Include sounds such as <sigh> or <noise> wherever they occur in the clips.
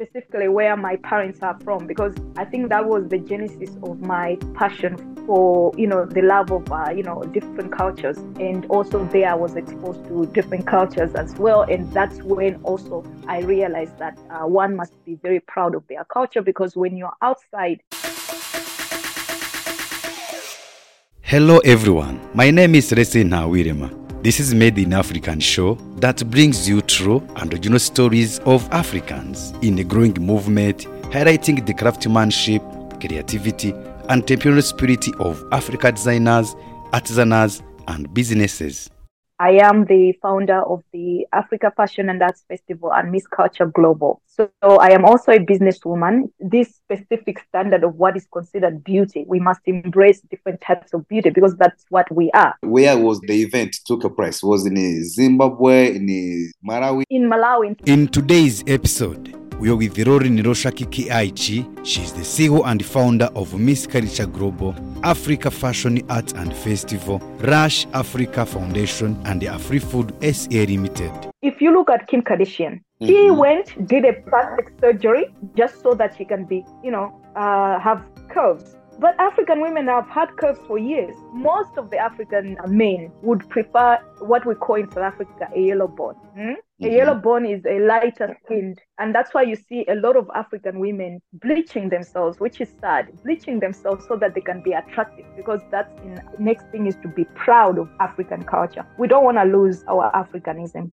specifically where my parents are from because I think that was the genesis of my passion for you know the love of uh, you know different cultures. And also there I was exposed to different cultures as well. And that's when also I realized that uh, one must be very proud of their culture because when you're outside Hello everyone, my name is Resina Wirema. This is Made in African show that brings you true and original stories of Africans in a growing movement highlighting the craftsmanship, creativity, and entrepreneurial spirit of Africa designers, artisans, and businesses. I am the founder of the Africa Fashion and Arts Festival and Miss Culture Global. So I am also a businesswoman. This specific standard of what is considered beauty, we must embrace different types of beauty because that's what we are. Where was the event took a place? Was in Zimbabwe, in Malawi? In Malawi. In today's episode, we are with Rory Niroshaki Kljajic. is the CEO and founder of Miss Culture Global, Africa Fashion Arts and Festival, Rush Africa Foundation, and the AfriFood SA Limited. If you look at Kim Kardashian, she Mhm. went, did a plastic surgery just so that she can be, you know, uh, have curves. But African women have had curves for years. Most of the African men would prefer what we call in South Africa a yellow bone. hmm? A Mhm. yellow bone is a lighter skinned, and that's why you see a lot of African women bleaching themselves, which is sad. Bleaching themselves so that they can be attractive, because that's in next thing is to be proud of African culture. We don't want to lose our Africanism.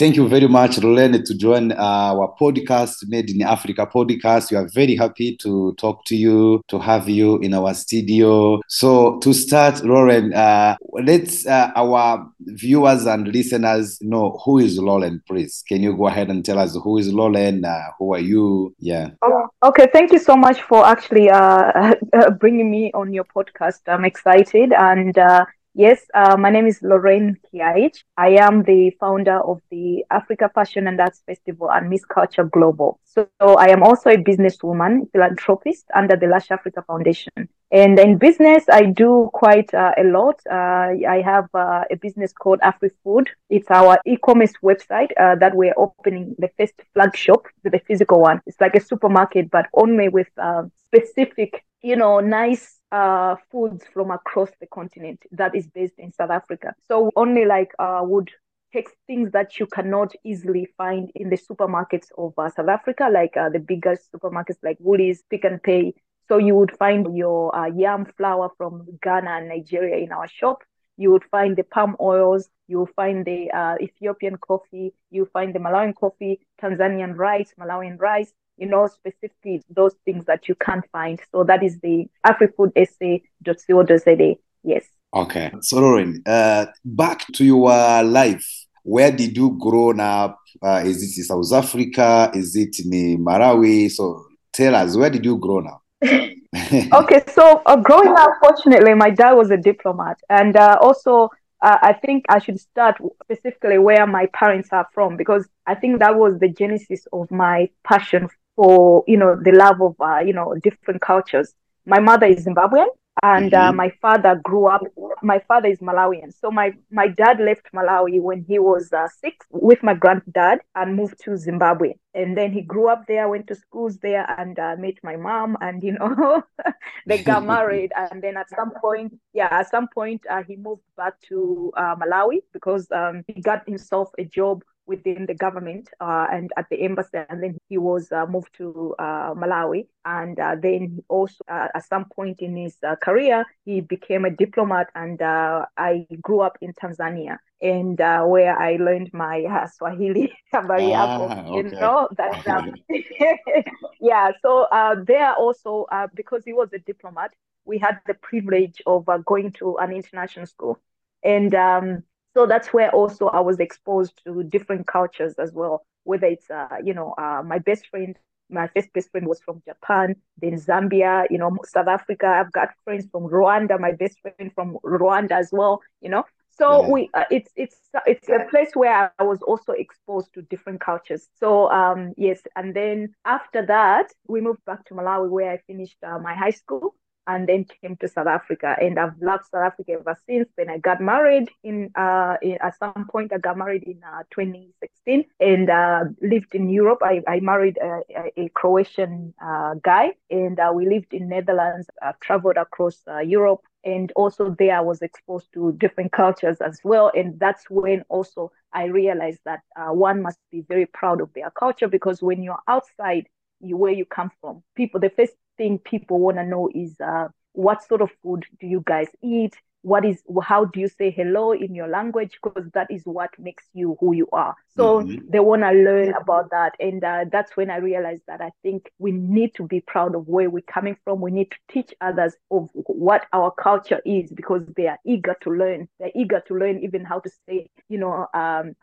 Thank you very much, Rolene, to join our podcast, Made in Africa podcast. We are very happy to talk to you, to have you in our studio. So, to start, Lauren, uh, let's uh, our viewers and listeners know who is Lauren, please. Can you go ahead and tell us who is Lauren? Uh, who are you? Yeah. Oh, okay. Thank you so much for actually uh, <laughs> bringing me on your podcast. I'm excited. And uh, yes, uh, my name is Lorraine Kljajic. I am the founder of the Africa Fashion and Arts Festival and Miss Culture Global. So I am also a businesswoman, philanthropist under the Lush Africa Foundation. And in business, I do quite uh, a lot. Uh, I have uh, a business called AfriFood. It's our e-commerce website uh, that we're opening the first flagship, the physical one. It's like a supermarket, but only with uh, specific, you know, nice uh, foods from across the continent that is based in South Africa. So only like uh, would take things that you cannot easily find in the supermarkets of uh, South Africa, like uh, the biggest supermarkets like Woolies, Pick n Pay. So you would find your uh, yam flour from Ghana and Nigeria in our shop. You would find the palm oils. You will find the uh, Ethiopian coffee. You find the Malawian coffee, Tanzanian rice, Malawian rice. You know, specifically those things that you can't find. So that is the afrifoodsa.co.za. Yes. Okay. So, Lauren, uh, back to your life. Where did you grow up? Uh, is it in South Africa? Is it in Marawi? So, tell us, where did you grow up? <laughs> <laughs> okay, so uh, growing up, fortunately, my dad was a diplomat, and uh, also uh, I think I should start specifically where my parents are from because I think that was the genesis of my passion for you know the love of uh, you know different cultures. My mother is Zimbabwean, and uh, Mhm. my father grew up. My father is Malawian, so my my dad left Malawi when he was uh, six with my granddad and moved to Zimbabwe. And then he grew up there, went to schools there, and uh, met my mom. And you know, <laughs> they got married. <laughs> And then at some point, yeah, at some point, uh, he moved back to uh, Malawi because um, he got himself a job within the government uh, and at the embassy, and then he was uh, moved to uh, Malawi. And uh, then also, uh, at some point in his uh, career, he became a diplomat. And uh, I grew up in Tanzania, and uh, where I learned my uh, Swahili <laughs> Ah, you know that. Um, <laughs> yeah, so uh, there also uh, because he was a diplomat, we had the privilege of uh, going to an international school, and um, so that's where also I was exposed to different cultures as well. Whether it's uh, you know uh, my best friend, my first best friend was from Japan, then Zambia, you know South Africa. I've got friends from Rwanda. My best friend from Rwanda as well. You know, so Yeah. we uh, it's it's it's a place where I was also exposed to different cultures. So um yes, and then after that we moved back to Malawi where I finished uh, my high school. And then came to South Africa. And I've loved South Africa ever since. Then I got married in, uh, in at some point. I got married in uh, 2016 and uh, lived in Europe. I, I married a, a Croatian uh, guy, and uh, we lived in Netherlands. I've traveled across uh, Europe. And also there I was exposed to different cultures as well. And that's when also I realized that one must be very proud of their culture because when you're outside you, where you come from, people, the first thing people want to know is uh, what sort of food do you guys eat? what is how do you say hello in your language? Because that is what makes you who you are. So mm-hmm. they want to learn about that. And uh, that's when i realized that i think we need to be proud of where we're coming from. We need to teach others of what our culture is because they are eager to learn. They're eager to learn even how to say you know um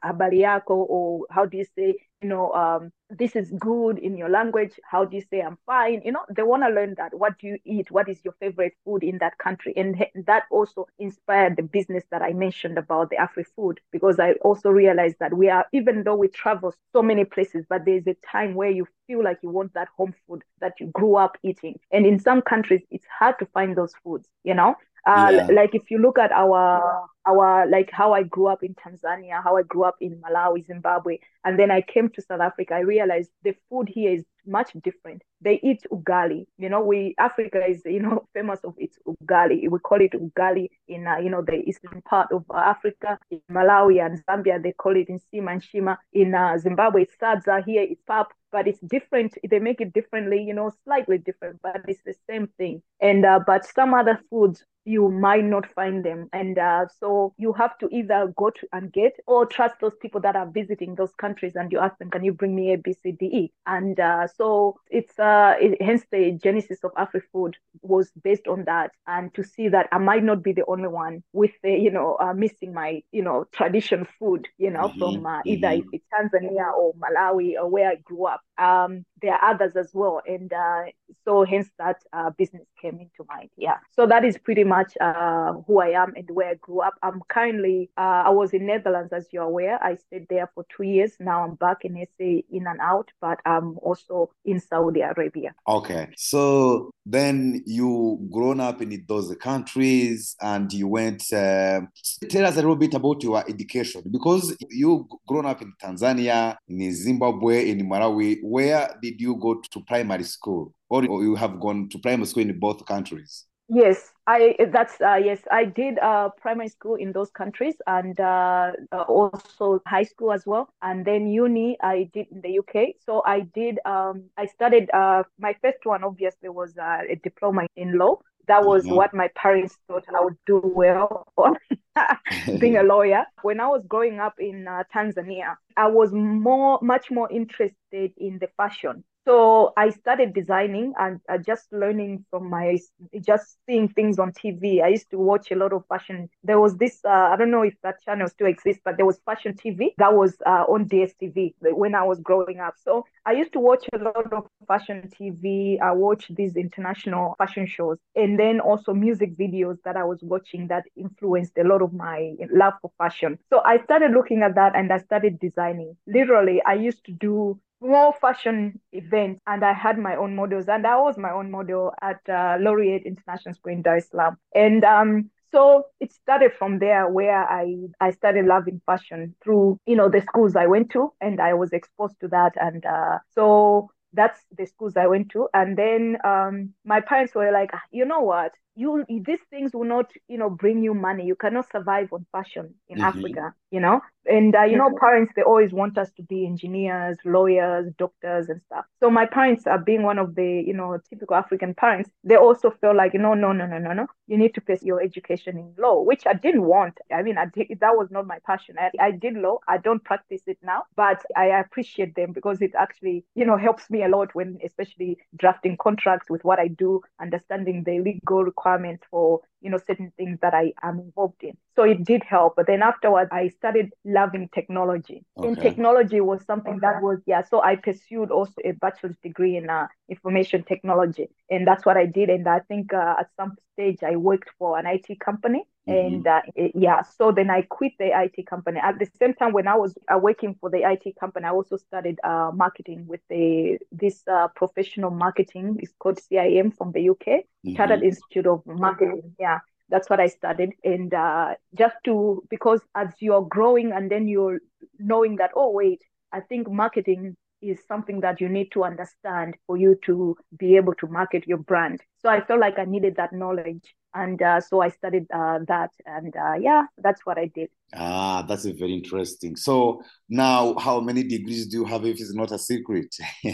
or how do you say you know, um, this is good in your language. How do you say I'm fine? You know, they want to learn that. What do you eat? What is your favorite food in that country? And that also inspired the business that I mentioned about the Afri food, because I also realized that we are, even though we travel so many places, but there's a time where you feel like you want that home food that you grew up eating. And in some countries, it's hard to find those foods, you know? Uh, yeah. Like if you look at our our like how I grew up in Tanzania, how I grew up in Malawi, Zimbabwe, and then I came to South Africa. I realized the food here is much different. They eat ugali. You know, we Africa is you know <laughs> famous of its ugali. We call it ugali in uh, you know the eastern part of Africa. In Malawi and Zambia, they call it nsima and shima. In uh, Zimbabwe, it's sadza. Here, it's pap but it's different. They make it differently, you know, slightly different, but it's the same thing. And uh, but some other foods you might not find them, and uh, so you have to either go to and get or trust those people that are visiting those countries, and you ask them, "Can you bring me A, B, C, D, E?" And uh, so it's uh, it, hence the genesis of AfriFood was based on that, and to see that I might not be the only one with the you know uh, missing my you know tradition food, you know, mm-hmm. from uh, either mm-hmm. if it's Tanzania or Malawi or where I grew up. Um, there are others as well, and uh, so hence that uh, business came into mind. Yeah, so that is pretty much uh, who I am and where I grew up. I'm currently uh, I was in Netherlands, as you're aware. I stayed there for two years. Now I'm back in SA, in and out, but I'm also in Saudi Arabia. Okay, so then you grown up in those countries, and you went. Uh, tell us a little bit about your education because you grown up in Tanzania, in Zimbabwe, in Malawi. Where did you go to primary school, or you have gone to primary school in both countries? Yes, I that's uh, yes, I did uh, primary school in those countries and uh, uh also high school as well, and then uni I did in the UK. So I did um, I studied uh, my first one obviously was uh, a diploma in law. That was mm-hmm. what my parents thought I would do well on <laughs> being a <laughs> lawyer. When I was growing up in Tanzania, I was more much more interested in the fashion so I started designing and uh, just learning from my, just seeing things on TV. I used to watch a lot of fashion. There was this, uh, I don't know if that channel still exists, but there was fashion TV that was uh, on DSTV when I was growing up. So I used to watch a lot of fashion TV. I watched these international fashion shows and then also music videos that I was watching that influenced a lot of my love for fashion. So I started looking at that and I started designing. Literally, I used to do small fashion events and I had my own models and I was my own model at uh, Laureate International School in Dar es Salaam. And um, so it started from there where I, I started loving fashion through, you know, the schools I went to and I was exposed to that. And uh, so that's the schools I went to. And then um, my parents were like, ah, you know what? You these things will not, you know, bring you money. You cannot survive on fashion in mm-hmm. Africa, you know and uh, you know parents they always want us to be engineers lawyers doctors and stuff. So my parents are being one of the you know typical african parents they also feel like no no no no no no. You need to pursue your education in law which i didn't want. I mean i did that was not my passion. I, I did law. I don't practice it now but i appreciate them because it actually you know helps me a lot when especially drafting contracts with what i do understanding the legal requirements for you know certain things that i am involved in. So it did help but then afterwards i started loving technology. Okay. and technology was something that was yeah so i pursued also a bachelor's degree in uh, information technology. And that's what i did. And i think uh, at some stage I worked for an IT company. Mm-hmm. And uh, yeah, so then I quit the IT company. At the same time, when I was uh, working for the IT company, I also studied uh, marketing with the this uh, professional marketing. It's called CIM from the UK, mm-hmm. Chartered Institute of Marketing. Yeah, that's what I studied. And uh, just to because as you're growing and then you're knowing that oh wait, I think marketing is something that you need to understand for you to be able to market your brand. So I felt like I needed that knowledge. And uh, so I studied uh, that. And uh, yeah, that's what I did. Ah, that's very interesting. So now, how many degrees do you have if it's not a secret? <laughs>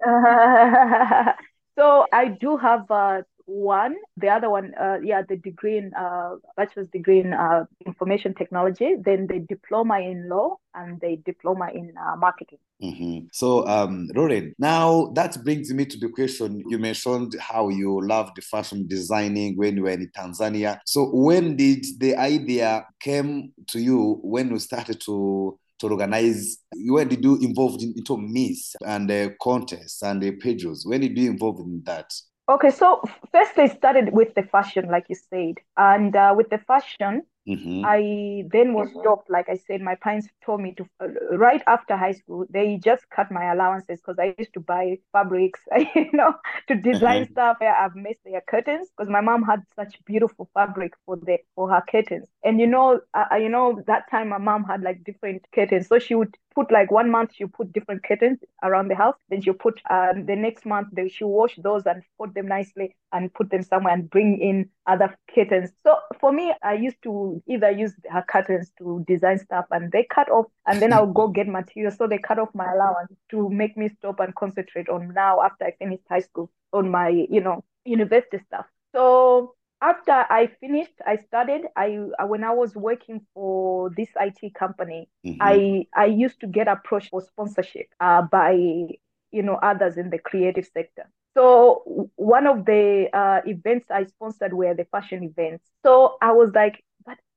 <laughs> so I do have uh, one. The other one, uh, yeah, the degree in uh, bachelor's degree in uh, information technology, then the diploma in law and the diploma in uh, marketing. Mm-hmm. So, um, Lauren, now that brings me to the question you mentioned how you loved fashion designing when you were in Tanzania. So, when did the idea came to you when you started to to organize when did you involved in, into Miss and uh, contests and the pages when did you involved in that Okay, so first I started with the fashion, like you said, and uh, with the fashion, Mm-hmm. I then was stopped. Like I said, my parents told me to uh, right after high school. They just cut my allowances because I used to buy fabrics, <laughs> you know, to design mm-hmm. stuff. I've missed their curtains because my mom had such beautiful fabric for the for her curtains. And you know, uh, uh, you know that time my mom had like different curtains, so she would put like one month she put different curtains around the house. Then she put uh, the next month they she wash those and put them nicely and put them somewhere and bring in other curtains. So for me, I used to either use her curtains to design stuff and they cut off and then I'll go get material. So they cut off my allowance to make me stop and concentrate on now after I finished high school on my, you know, university stuff. So after I finished, I started. I when I was working for this IT company, mm-hmm. I I used to get approached for sponsorship uh, by you know others in the creative sector. So one of the uh, events I sponsored were the fashion events. So I was like,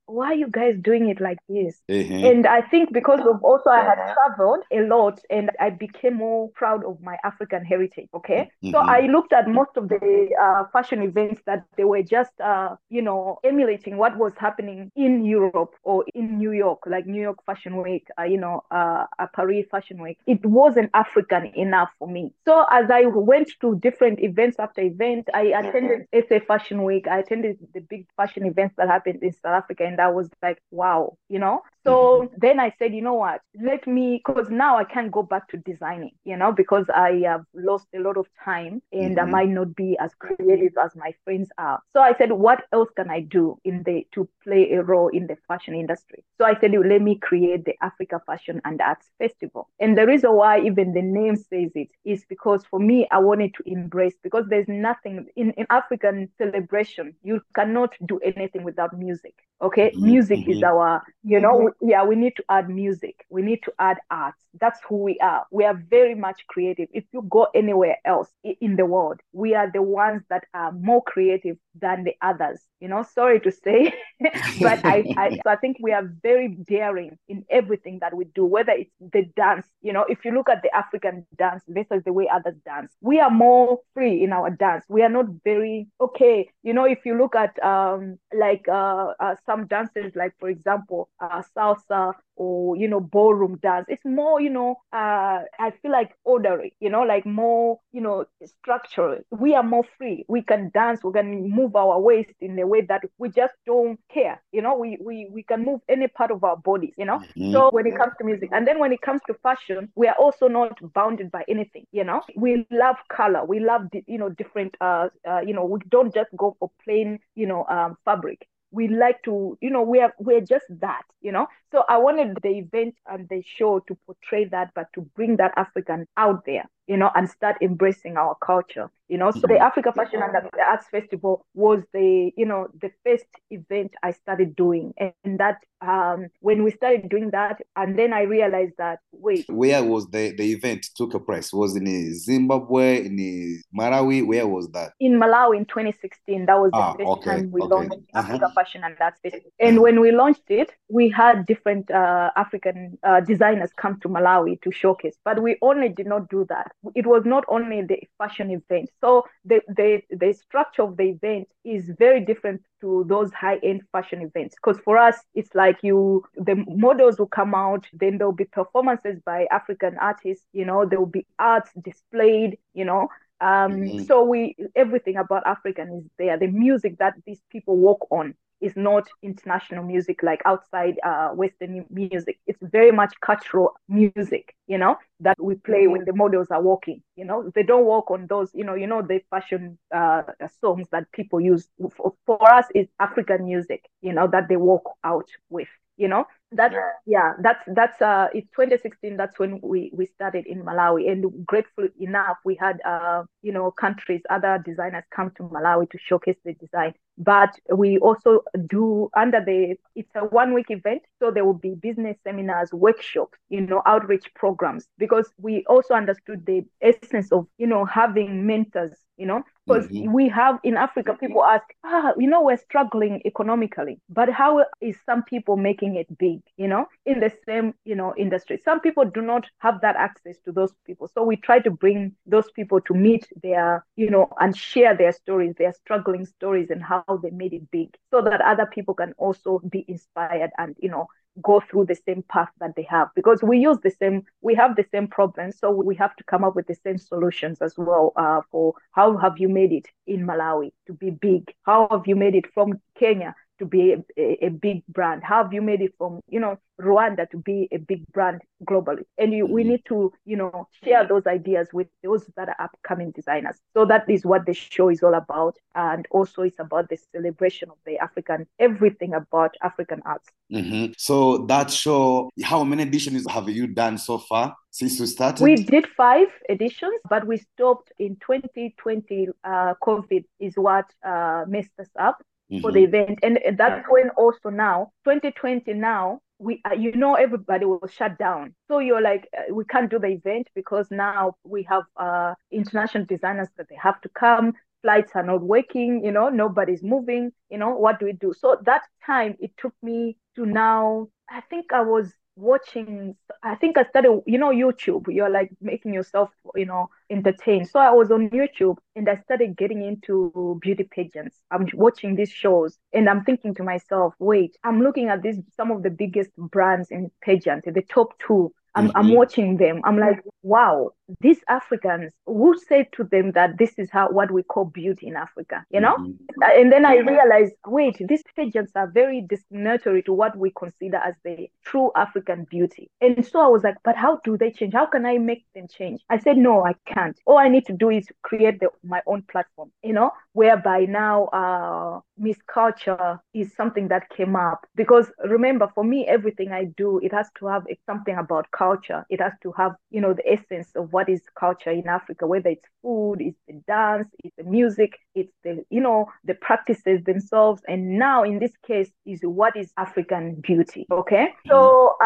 why are you guys doing it like this? Mm-hmm. And I think because of also I had traveled a lot and I became more proud of my African heritage. Okay. Mm-hmm. So I looked at most of the uh, fashion events that they were just, uh, you know, emulating what was happening in Europe or in New York, like New York Fashion Week, uh, you know, uh, Paris Fashion Week. It wasn't African enough for me. So as I went to different events after event, I attended SA Fashion Week. I attended the big fashion events that happened in South Africa and I was like, wow, you know? So mm-hmm. then I said, you know what? Let me, because now I can't go back to designing, you know, because I have lost a lot of time and mm-hmm. I might not be as creative as my friends are. So I said, what else can I do in the to play a role in the fashion industry? So I said, you let me create the Africa Fashion and Arts Festival. And the reason why even the name says it is because for me, I wanted to embrace because there's nothing in, in African celebration, you cannot do anything without music. Okay, mm-hmm. music mm-hmm. is our, you know, yeah, we need to add music. We need to add art. That's who we are. We are very much creative. If you go anywhere else in the world, we are the ones that are more creative than the others. You know, sorry to say, <laughs> but I, I, <laughs> so I think we are very daring in everything that we do, whether it's the dance. You know, if you look at the African dance versus the way others dance, we are more free in our dance. We are not very okay. You know, if you look at um like uh, uh some dances, like for example, uh, salsa or you know ballroom dance. It's more you know uh i feel like orderly you know like more you know structural. We are more free. We can dance. We can move our waist in a way that we just don't care you know. We we, we can move any part of our bodies you know. Mm-hmm. so when it comes to music and then when it comes to fashion we are also not bounded by anything you know. We love color. We love you know different uh, uh you know we don't just go for plain you know um fabric we like to you know we are we're just that you know? So i wanted the event and the show to portray that but to bring that african out there you know, and start embracing our culture, you know. So the mm-hmm. Africa Fashion and the Arts Festival was the, you know, the first event I started doing. And that um when we started doing that, and then I realized that wait. Where was the, the event took a place? Was in Zimbabwe, in Malawi? Where was that? In Malawi in 2016. That was the ah, first okay, time we okay. launched uh-huh. Africa Fashion and Arts Festival. And when we launched it, we had different uh, African uh, designers come to Malawi to showcase, but we only did not do that it was not only the fashion event. So the the the structure of the event is very different to those high end fashion events. Because for us, it's like you the models will come out, then there'll be performances by African artists. You know, there will be arts displayed. You know, um, mm-hmm. So we everything about African is there. The music that these people walk on is not international music like outside uh, Western music. It's very much cultural music, you know, that we play when the models are walking. You know, they don't walk on those, you know, you know the fashion uh, songs that people use. For, for us, it's African music, you know, that they walk out with you know that yeah. yeah that's that's uh it's 2016 that's when we we started in malawi and grateful enough we had uh you know countries other designers come to malawi to showcase the design but we also do under the it's a one week event so there will be business seminars workshops you know outreach programs because we also understood the essence of you know having mentors you know because mm-hmm. we have in africa people ask ah you know we're struggling economically but how is some people making it big you know in the same you know industry some people do not have that access to those people so we try to bring those people to meet their you know and share their stories their struggling stories and how they made it big so that other people can also be inspired and you know go through the same path that they have. Because we use the same we have the same problems so we have to come up with the same solutions as well uh, for how have you made it in malawi to be big? How have you made it from kenya to be a, a, a, big brand? How have you made it from, you know, Rwanda to be a big brand globally? And you, we mm-hmm. need to, you know, share those ideas with those that are upcoming designers. So that is what the show is all about. And also it's about the celebration of the African, everything about African arts. Mm-hmm. So that show, how many editions have you done so far? since we started? We did five editions, but we stopped in 2020. Uh, COVID is what uh, messed us up mm-hmm. for the event. And that's when also now, 2020 now, we uh, you know everybody was shut down so you're like uh, we can't do the event because now we have uh international designers that they have to come flights are not working you know nobody's moving you know what do we do so that time it took me to now i think i was watching i think i started you know youtube. You're like making yourself you know entertained. So i was on youtube and i started getting into beauty pageants. I'm watching these shows and i'm thinking to myself wait i'm looking at these some of the biggest brands in pageant the top two. I'm, mm-hmm. I'm watching them. I'm like, wow, these Africans, who said to them that this is how what we call beauty in Africa, you know? Mm-hmm. And then I realized, wait, these pageants are very discriminatory to what we consider as the true African beauty. And so I was like, but how do they change? How can I make them change? I said, no, I can't. All I need to do is create the, my own platform, you know, whereby now uh, Miss Culture is something that came up. Because remember, for me, everything I do, it has to have something about culture culture. It has to have, you know, the essence of what is culture in Africa, whether it's food, it's the dance, it's the music, it's the, you know, the practices themselves. And now in this case is what is African beauty. Okay. So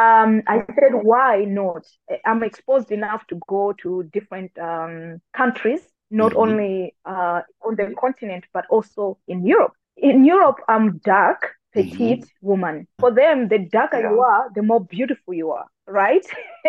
um I said, why not? I'm exposed enough to go to different um countries, not mm-hmm. only uh on the continent, but also in Europe. In Europe, I'm dark petite mm-hmm. woman. For them, the darker yeah. you are, the more beautiful you are right? <laughs>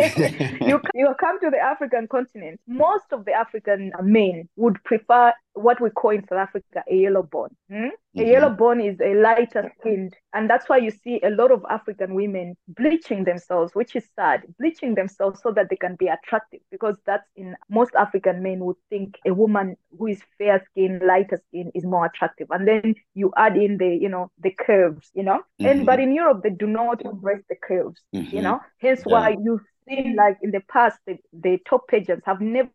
you <laughs> you come to the African continent. Most of the African men would prefer what we call in South Africa a yellow bone. Hmm? Mm-hmm. A yellow bone is a lighter skinned, and that's why you see a lot of African women bleaching themselves, which is sad, bleaching themselves so that they can be attractive. Because that's in most African men would think a woman who is fair skinned, lighter skin is more attractive, and then you add in the you know the curves, you know. Mm-hmm. And but in Europe they do not embrace the curves, mm-hmm. you know. Hence yeah. why you see like in the past the, the top pageants have never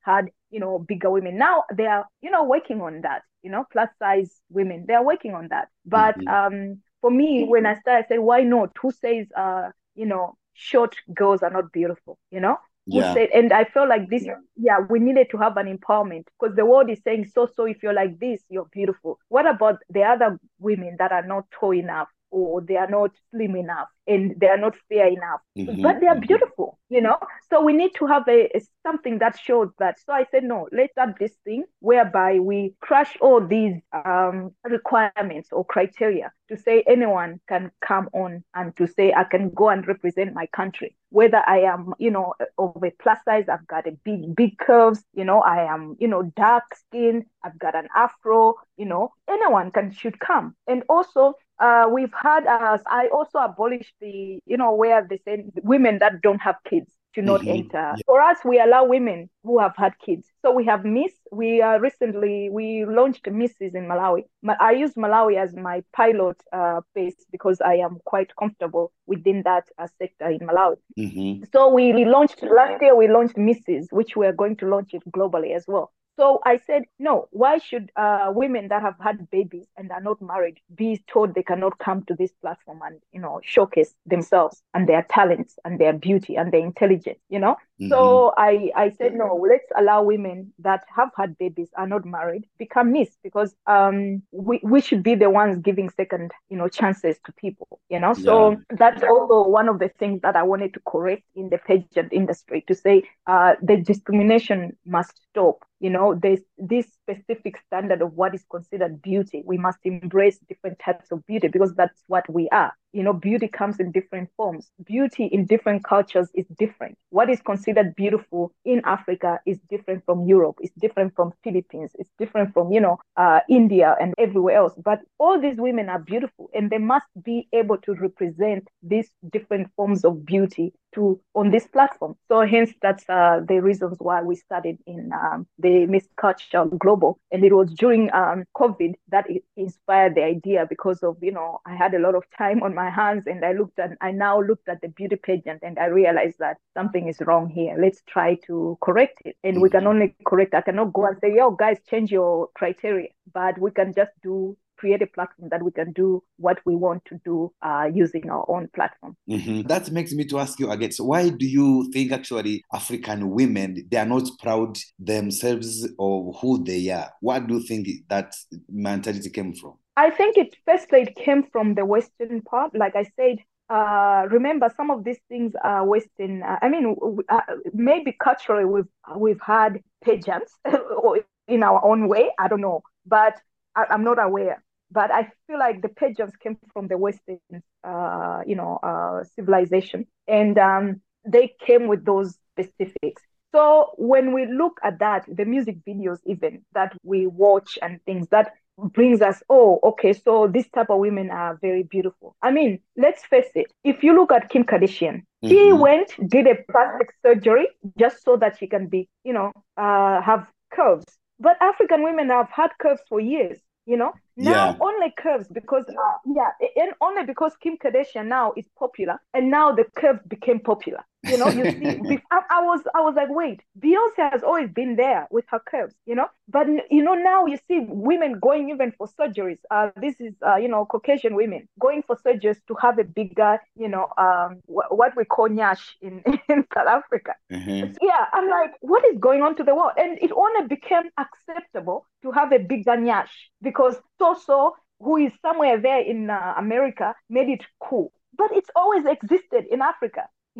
had you know bigger women now they are you know working on that you know plus size women they are working on that but mm-hmm. um for me when i started i said why not who says uh you know short girls are not beautiful you know yeah. Said, and I felt like this, yeah. yeah, we needed to have an empowerment because the world is saying, so, so if you're like this, you're beautiful. What about the other women that are not tall enough or they are not slim enough and they are not fair enough, mm-hmm. but they are beautiful? you know? So we need to have a, a, something that shows that. So i said no let's start this thing whereby we crush all these um, requirements or criteria to say anyone can come on and to say i can go and represent my country. Whether i am you know of a plus size i've got a big big curves you know i am you know dark skin i've got an afro you know anyone can should come. And also uh, we've had us. I also abolished the you know where they say women that don't have kids to not mm-hmm. enter. Yeah. For us, we allow women who have had kids. So we have Miss. We uh, recently we launched Misses in Malawi. I use Malawi as my pilot uh, base because I am quite comfortable within that uh, sector in Malawi. Mm-hmm. So we launched last year. We launched Misses, which we are going to launch it globally as well. So I said, no, why should uh, women that have had babies and are not married be told they cannot come to this platform and, you know, showcase themselves and their talents and their beauty and their intelligence, you know? Mm-hmm. So I, I said, no, let's allow women that have had babies, are not married, become Miss because um, we, we should be the ones giving second, you know, chances to people, you know? So yeah. that's also one of the things that I wanted to correct in the pageant industry to say uh, the discrimination must stop you know there's this specific standard of what is considered beauty we must embrace different types of beauty because that's what we are you know beauty comes in different forms. Beauty in different cultures is different. What is considered beautiful in africa is different from europe it's different from philippines it's different from you know uh, india and everywhere else. But all these women are beautiful and they must be able to represent these different forms of beauty to on this platform so hence that's uh, the reasons why we started in um, the miss culture global and it was during um, covid that it inspired the idea because of you know i had a lot of time on my hands and I looked at I now looked at the beauty pageant and I realized that something is wrong here. Let's try to correct it. And we can mm-hmm. only correct. I cannot go and say, yo, guys, change your criteria. But we can just do create a platform that we can do what we want to do uh, using our own platform. Mm-hmm. That makes me to ask you again. So why do you think actually African women they are not proud themselves of who they are? What do you think that mentality came from? I think it firstly it came from the Western part. Like I said, uh, remember some of these things are Western. Uh, I mean, uh, maybe culturally we've we've had pageants <laughs> in our own way. I don't know, but I, am not aware. But I feel like the pageants came from the Western, uh, you know, uh, civilization, and um, they came with those specifics. So when we look at that, the music videos even that we watch and things that brings us, oh, okay, so this type of women are very beautiful. I mean, let's face it. If you look at Kim Kardashian, mm-hmm. she went, did a plastic surgery just so that she can be, you know, uh, have curves. But African women have had curves for years you know now yeah. only curves because uh, yeah and only because kim kardashian now is popular and now the curves became popular. You know you see <laughs> I, I, was i was like wait beyonce has always been there with her curves you know? But you know now you see women going even for surgeries. Uh this is uh you know caucasian women going for surgeries to have a bigger you know um wh- what we call nyash in <laughs> in south africa. Mm-hmm. yeah i'm like what is going on to the world? And it only became acceptable to have a bigger nyash because so who is somewhere there in uh, america made it cool but it's always existed in africa <laughs>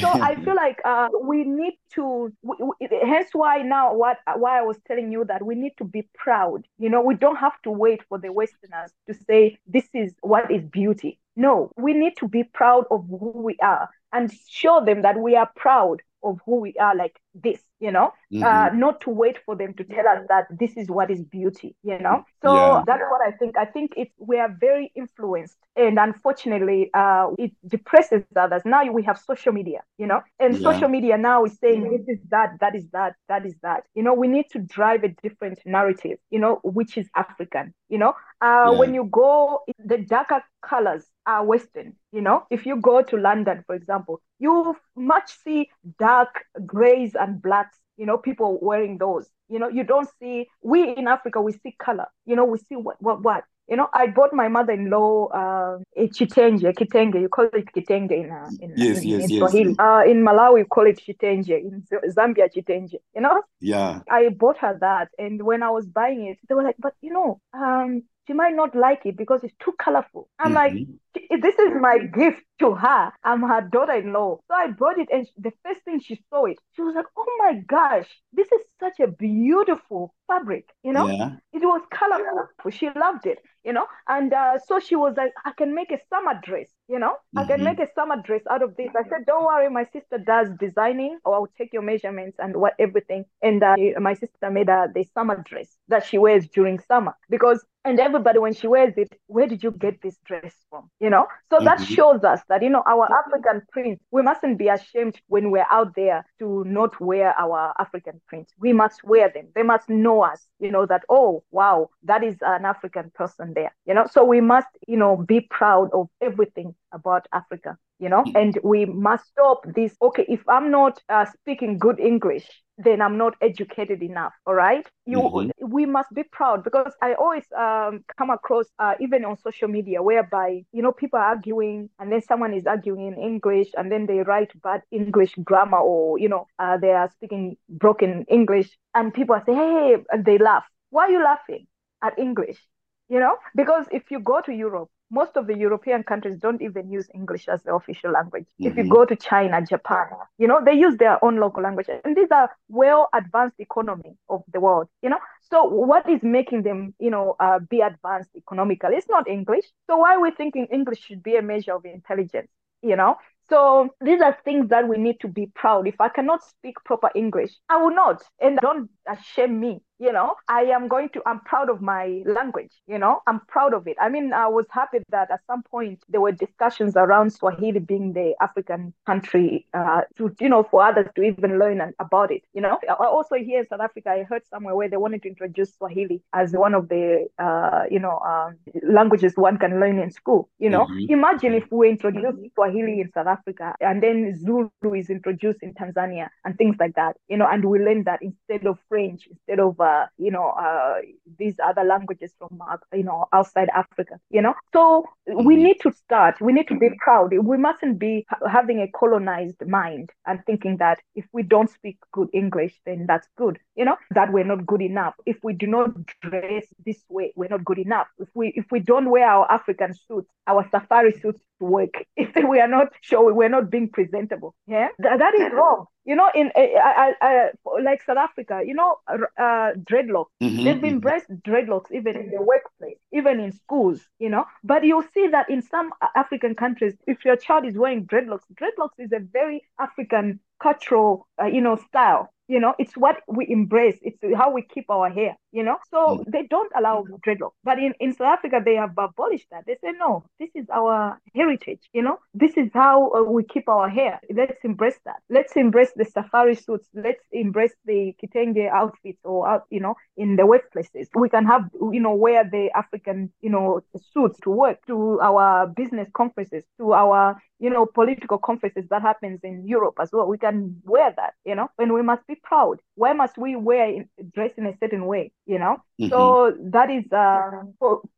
so I feel like uh, we need to. We, we, hence why now what why I was telling you that we need to be proud. You know, we don't have to wait for the Westerners to say this is what is beauty. No, we need to be proud of who we are and show them that we are proud of who we are like this you know mm-hmm. uh, not to wait for them to tell us that this is what is beauty you know so yeah. that's what i think i think it's we are very influenced and unfortunately uh, it depresses others now we have social media you know and yeah. social media now is saying this is that that is that that is that you know we need to drive a different narrative you know which is african you know uh, yeah. when you go the darker colors are western you know if you go to london for example you much see dark grays and blacks you know people wearing those you know you don't see we in africa we see color you know we see what what what you know, I bought my mother-in-law uh, a chitenge, a kitenge. You call it kitenge in uh, in, yes, in, yes, in yes, Swahili. yes. Uh, in Malawi, we call it chitenge. In Zambia, chitenge. You know. Yeah. I bought her that, and when I was buying it, they were like, "But you know, um, she might not like it because it's too colorful. I'm mm-hmm. like, this is my gift to her. I'm her daughter-in-law. So I brought it, and the first thing she saw it, she was like, "Oh my gosh, this is such a beautiful fabric." You know, yeah. it was colorful. She loved it. You know, and uh, so she was like, "I can make a summer dress." You know, mm-hmm. I can mm-hmm. make a summer dress out of this. I said, "Don't worry, my sister does designing, or I'll take your measurements and what everything." And uh, my sister made uh, the summer dress that she wears during summer because and everybody when she wears it where did you get this dress from you know so that mm-hmm. shows us that you know our african prints we mustn't be ashamed when we're out there to not wear our african prints we must wear them. They must know us you know that oh wow that is an african person there you know? So we must you know be proud of everything about africa you know? Mm. and we must stop this okay if i'm not uh, speaking good english then i'm not educated enough all right? You mm-hmm. we must be proud because i always um, come across uh, even on social media whereby you know people are arguing and then someone is arguing in english and then they write bad english grammar or you know uh, they are speaking broken english and people are saying hey and they laugh. Why are you laughing at english? You know? Because if you go to europe most of the European countries don't even use English as the official language. Mm-hmm. If you mm-hmm. go to China, Japan, you know, they use their own local language. And these are well advanced economy of the world, you know. So what is making them, you know, uh, be advanced economically? It's not English. So why are we thinking English should be a measure of intelligence? You know, so these are things that we need to be proud. If I cannot speak proper English, I will not. And don't shame me you know i am going to i'm proud of my language you know i'm proud of it. I mean i was happy that at some point there were discussions around swahili being the african country uh, to you know for others to even learn about it you know. Also here in south africa i heard somewhere where they wanted to introduce swahili as one of the uh, you know um, languages one can learn in school you know. Mm-hmm. imagine if we introduce swahili in south africa and then zulu is introduced in tanzania and things like that you know and we learn that instead of french instead of uh, you know uh, these other languages from uh, you know outside Africa. You know, so we mm-hmm. need to start. We need to be proud. We mustn't be having a colonized mind and thinking that if we don't speak good English, then that's good. You know, that we're not good enough. If we do not dress this way, we're not good enough. If we if we don't wear our African suits, our safari suits to work, <laughs> if we are not showing, we're not being presentable. Yeah, Th- that is wrong you know, in I, I, I, like South Africa, you know, uh, dreadlocks. Mm-hmm. They've embraced dreadlocks even in the workplace, even in schools, you know. But you'll see that in some African countries, if your child is wearing dreadlocks, dreadlocks is a very African cultural, uh, you know, style you know it's what we embrace it's how we keep our hair you know? So mm. they don't allow dreadlocks. But in, in south africa they have abolished that. They say no this is our heritage you know? This is how uh, we keep our hair. Let's embrace that. Let's embrace the safari suits. Let's embrace the kitenge outfits or out you know in the workplaces. We can have you know wear the african you know suits to work to our business conferences to our you know, political conferences that happens in Europe as well. We can wear that, you know, and we must be proud. Why must we wear dress in a certain way, you know? Mm-hmm. So that is uh,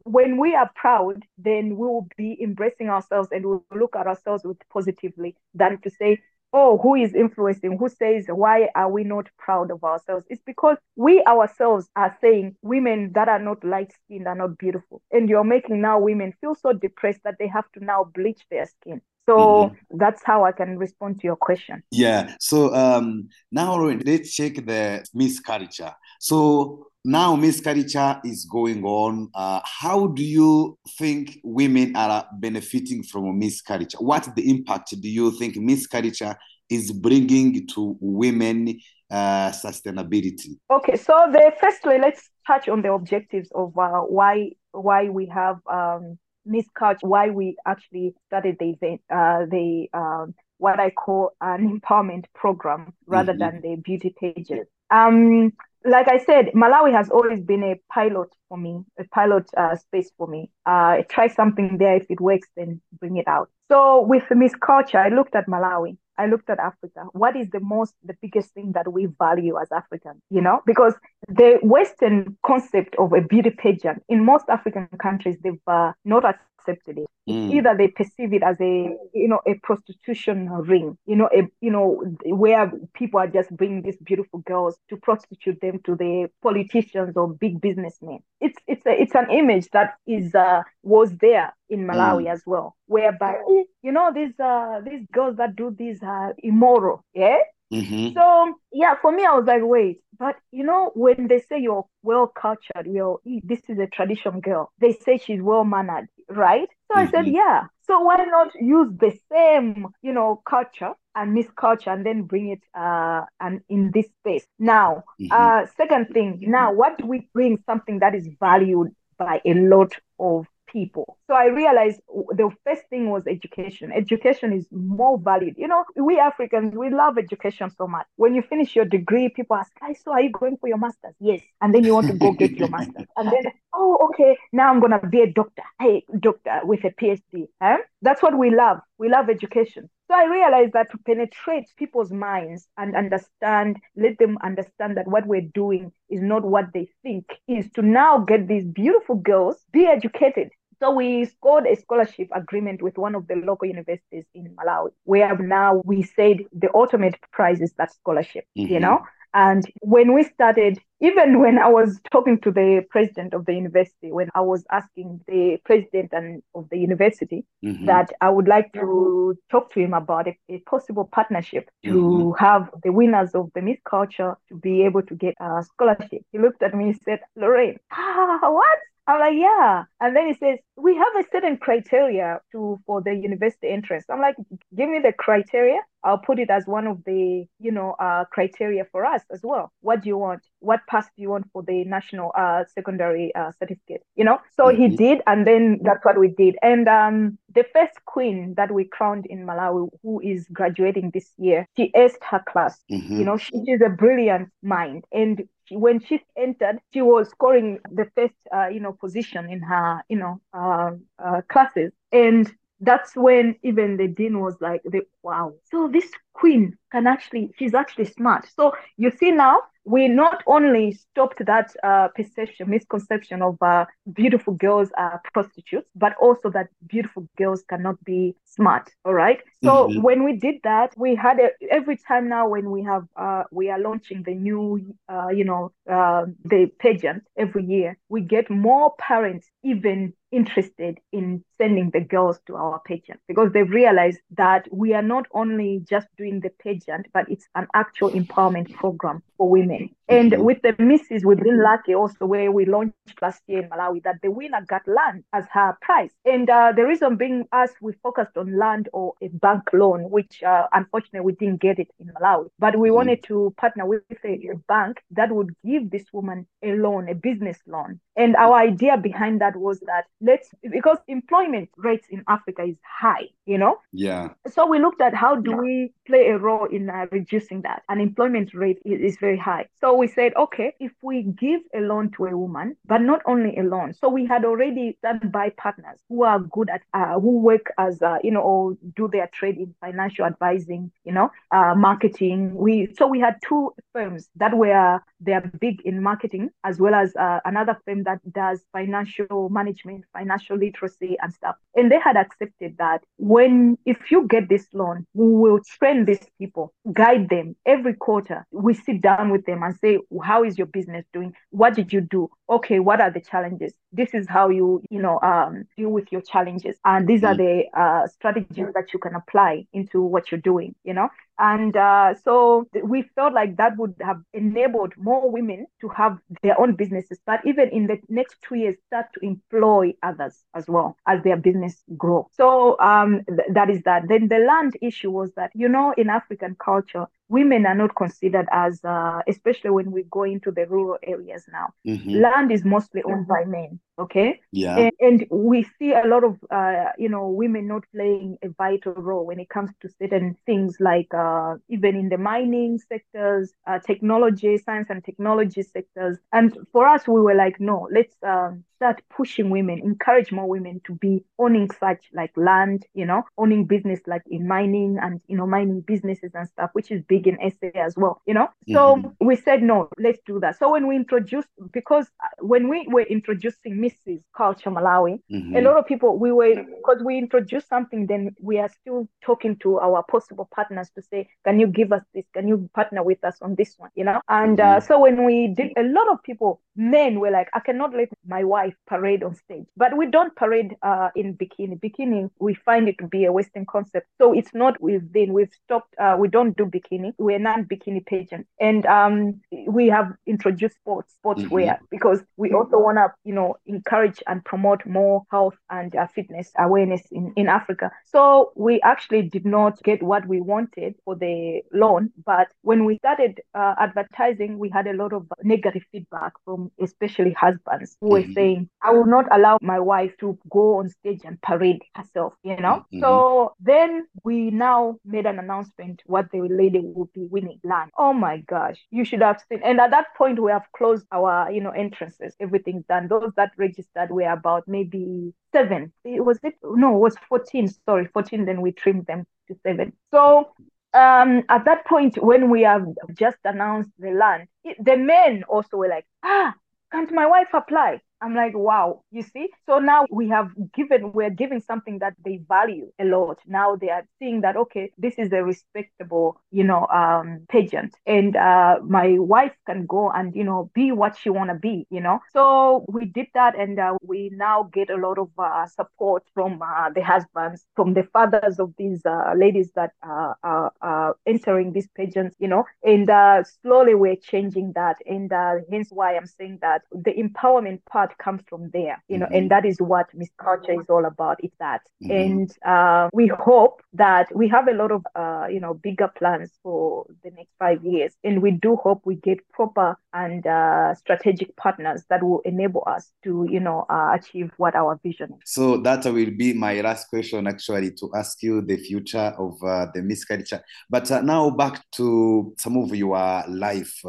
when we are proud, then we will be embracing ourselves and we'll look at ourselves with positively than to say, oh, who is influencing? Who says, why are we not proud of ourselves? It's because we ourselves are saying women that are not light skinned are not beautiful. And you're making now women feel so depressed that they have to now bleach their skin. So mm-hmm. that's how I can respond to your question. Yeah. So um, now let's check the Miss Culture. So now Miss Culture is going on. Uh, how do you think women are benefiting from Culture? What the impact do you think Miss Culture is bringing to women uh, sustainability? Okay, so the firstly, let's touch on the objectives of uh, why why we have um, Miss Culture, why we actually started the event, uh, the um, what I call an <laughs> empowerment program rather mm-hmm. than the beauty pages. Um, like I said, Malawi has always been a pilot for me, a pilot uh, space for me. Uh, try something there. If it works, then bring it out. So with Miss Culture, I looked at Malawi I looked at Africa. What is the most, the biggest thing that we value as Africans? You know, because the Western concept of a beauty pageant in most African countries, they've uh, not accepted it. Mm. Either they perceive it as a you know a prostitution ring, you know, a you know where people are just bringing these beautiful girls to prostitute them to the politicians or big businessmen. It's it's a, it's an image that is uh, was there in Malawi mm. as well, whereby you know these uh these girls that do these are immoral, yeah. Mm-hmm. So yeah, for me, I was like, wait, but you know, when they say you're well cultured, you're this is a tradition girl. They say she's well mannered, right? So mm-hmm. I said, mm-hmm. yeah. So why not use the same, you know, culture and miss culture and then bring it uh and in this space. Now, mm-hmm. uh second thing, now what do we bring something that is valued by a lot of people. So I realized the first thing was education. Education is more valued. You know, we Africans, we love education so much. When you finish your degree, people ask, "I so are you going for your master's? Yes. And then you want to go get your master's. And then, oh, okay, now I'm gonna be a doctor. Hey, doctor with a PhD. Huh? That's what we love. We love education. So I realized that to penetrate people's minds and understand, let them understand that what we're doing is not what they think, is to now get these beautiful girls be educated. So we scored a scholarship agreement with one of the local universities in Malawi, where now we said the ultimate prize is that scholarship, mm-hmm. you know? And when we started, even <laughs> when I was talking to the president of the university, when I was asking the president and of the university mm-hmm. that I would like to talk to him about a, a possible partnership to mm-hmm. have the winners of the Miss Culture to be able to get a scholarship. He looked at me and said, Lorraine, ah, <laughs> what? I'm like, yeah. And then he says, we have a certain criteria to for the university entrance. I'm like, give me the criteria. I'll put it as one of the, you know, uh, criteria for us as well. What do you want? What pass do you want for the national uh, secondary uh, certificate? You know, so mm-hmm. he did, and then that's what we did. And um, the first queen that we crowned in Malawi, who is graduating this year, she aced her class. Mm-hmm. You know, she is a brilliant mind, and when she entered, she was scoring the first, uh, you know, position in her, you know, uh, uh, classes. And that's when even the dean was like, the, wow. So this queen can actually, she's actually smart. So you see now, we not only stopped that uh, perception, misconception of uh, beautiful girls are prostitutes, but also that beautiful girls cannot be smart. All right. So mm-hmm. when we did that, we had a, every time now when we have uh, we are launching the new, uh, you know, uh, the pageant every year, we get more parents even interested in sending the girls to our pageant because they've realized that we are not only just doing the pageant, but it's an actual empowerment program for women. And mm-hmm. with the misses, we've been lucky also where we launched last year in Malawi that the winner got land as her prize. And uh, the reason being us, we focused on land or a bank loan, which uh, unfortunately we didn't get it in Malawi. But we mm-hmm. wanted to partner with a, a bank that would give this woman a loan, a business loan. And our idea behind that was that let's because employment rates in Africa is high, you know. Yeah. So we looked at how do we play a role in uh, reducing that. Unemployment rate is, is very high. So we said, okay, if we give a loan to a woman, but not only a loan. So we had already done by partners who are good at uh, who work as uh, you know or do their trade in financial advising, you know, uh, marketing. We so we had two firms that were they are big in marketing as well as uh, another firm that does financial management, financial literacy and stuff. And they had accepted that when, if you get this loan, we will train these people, guide them every quarter. We sit down with them and say, how is your business doing? What did you do? Okay, what are the challenges? This is how you, you know, um, deal with your challenges. And these are mm. the uh, strategies that you can apply into what you're doing, you know? And uh, so we felt like that would have enabled more women to have their own businesses, but even in the next two years, start to employ others as well as their business grow. So um, th- that is that. Then the land issue was that, you know, in African culture, women are not considered as, uh, especially when we go into the rural areas now. Mm-hmm. Land is mostly owned by men. Okay. Yeah. And, and, we see a lot of, uh, you know, women not playing a vital role when it comes to certain things like uh, even in the mining sectors, uh, technology, science and technology sectors. And for us, we were like, no, let's um, start pushing women, encourage more women to be owning such like land, you know, owning business like in mining and you know mining businesses and stuff, which is big in SA as well, you know. So mm-hmm. we said no, let's do that. So when we introduced, because uh, when we were introducing Mrs. Culture Malawi, mm-hmm. a lot of people we were because we introduced something, then we are still talking to our possible partners to say, can you give us this? Can you partner with us on this one? You know, and uh, mm-hmm. uh, so when we did, a lot of people, men were like, I cannot let my wife parade on stage, but we don't parade uh, in bikini. Bikini, we find it to be a Western concept, so it's not within. We've stopped. Uh, we don't do bikini. We're non-bikini pageant, and um, we have introduced sports, sportswear, mm-hmm. because we also want to, you know, encourage and promote more health and uh, fitness awareness in in Africa. So we actually did not get what we wanted for the loan, but when we started uh, advertising, we had a lot of negative feedback from especially husbands who were mm-hmm. saying, I will not allow my wife to go on stage and parade herself, you know? Mm-hmm. So then we now made an announcement what the lady will be winning land. Oh my gosh, you should have seen. And at that point, we have closed our, you know, entrances, everything's done. Those that registered were about maybe seven. It was it? No, it was 14. Sorry, 14. Then we trimmed them to seven. So um, at that point, when we have just announced the land, it, the men also were like, ah, can't my wife apply? I'm like, wow, you see? So now we have given, we're giving something that they value a lot. Now they are seeing that, okay, this is a respectable, you know, um, pageant. And uh, my wife can go and, you know, be what she want to be, you know? So we did that and uh, we now get a lot of uh, support from uh, the husbands, from the fathers of these uh, ladies that are, are entering these pageants, you know? And uh, slowly we're changing that. And hence why I'm saying that the empowerment part comes from there, you know, mm-hmm. and that is what Miss Culture is all about. It's that, mm-hmm. and uh, we hope that we have a lot of, uh, you know, bigger plans for the next five years, and we do hope we get proper and uh, strategic partners that will enable us to, you know, uh, achieve what our vision is. So that will be my last question, actually, to ask you the future of uh, the Miss Culture. But uh, now back to some of your life.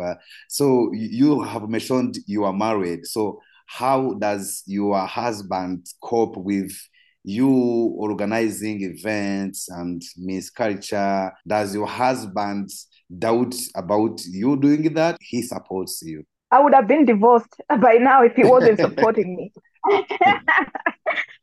so you have mentioned you are married. So how does your husband cope with you organizing events and Miss Culture? Does your husband doubt about you doing that? He supports you. I would have been divorced <laughs> by now if he wasn't supporting me. <laughs>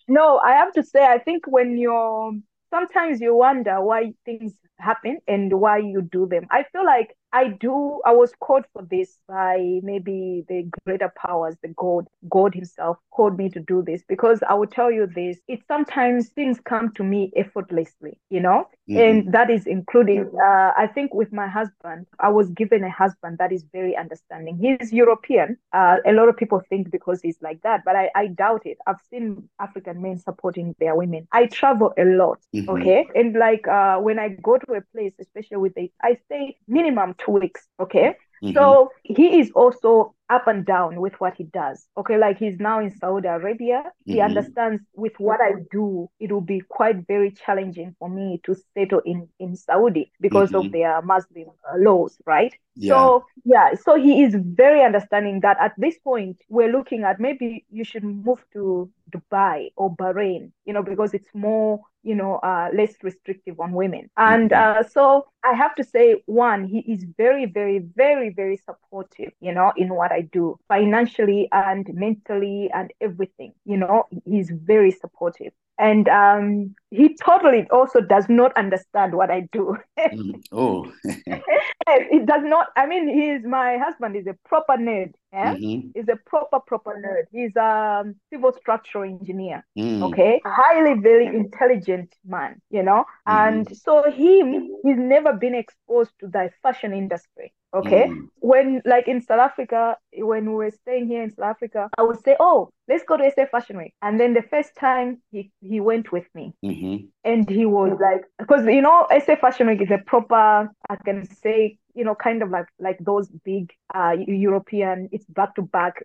no, I have to say, I think when you're sometimes you wonder why things happen and why you do them. I feel like I do, I was called for this by maybe the greater powers, the God, God Himself called me to do this because I will tell you this, it's sometimes things come to me effortlessly, you know, mm-hmm. and that is including, uh, I think with my husband, I was given a husband that is very understanding. He's European. Uh, a lot of people think because he's like that, but I, I doubt it. I've seen African men supporting their women. I travel a lot, mm-hmm. okay? And like uh, when I go to a place, especially with a, I stay minimum two weeks. Okay. Mm-hmm. So he is also up and down with what he does. Okay, like he's now in Saudi Arabia. Mm-hmm. He understands with what I do, it will be quite very challenging for me to settle in in Saudi because mm-hmm. of their Muslim uh, laws, right? Yeah. So yeah, so he is very understanding that at this point we're looking at maybe you should move to Dubai or Bahrain, you know, because it's more you know uh, less restrictive on women and mm-hmm. uh, so i have to say one he is very very very very supportive you know in what I do financially and mentally and everything. You know, he's very supportive. And um, he totally also does not understand what I do. mm. Oh, <laughs> it does not. I mean, he's my husband is a proper nerd. Yeah? Mm-hmm. He's a proper, proper nerd. He's a um, civil structural engineer. Mm. Okay. Highly, very intelligent man, you know. Mm. And so him, he's never been exposed to the fashion industry. Okay. Mm. When like in South Africa, when we were staying here in South Africa, I would say, Oh, let's go to SA Fashion Week. And then the first time he, he went with me. Mm-hmm. And he was like because you know, SA Fashion Week is a proper, I can say, you know, kind of like like those big uh European, it's back to back.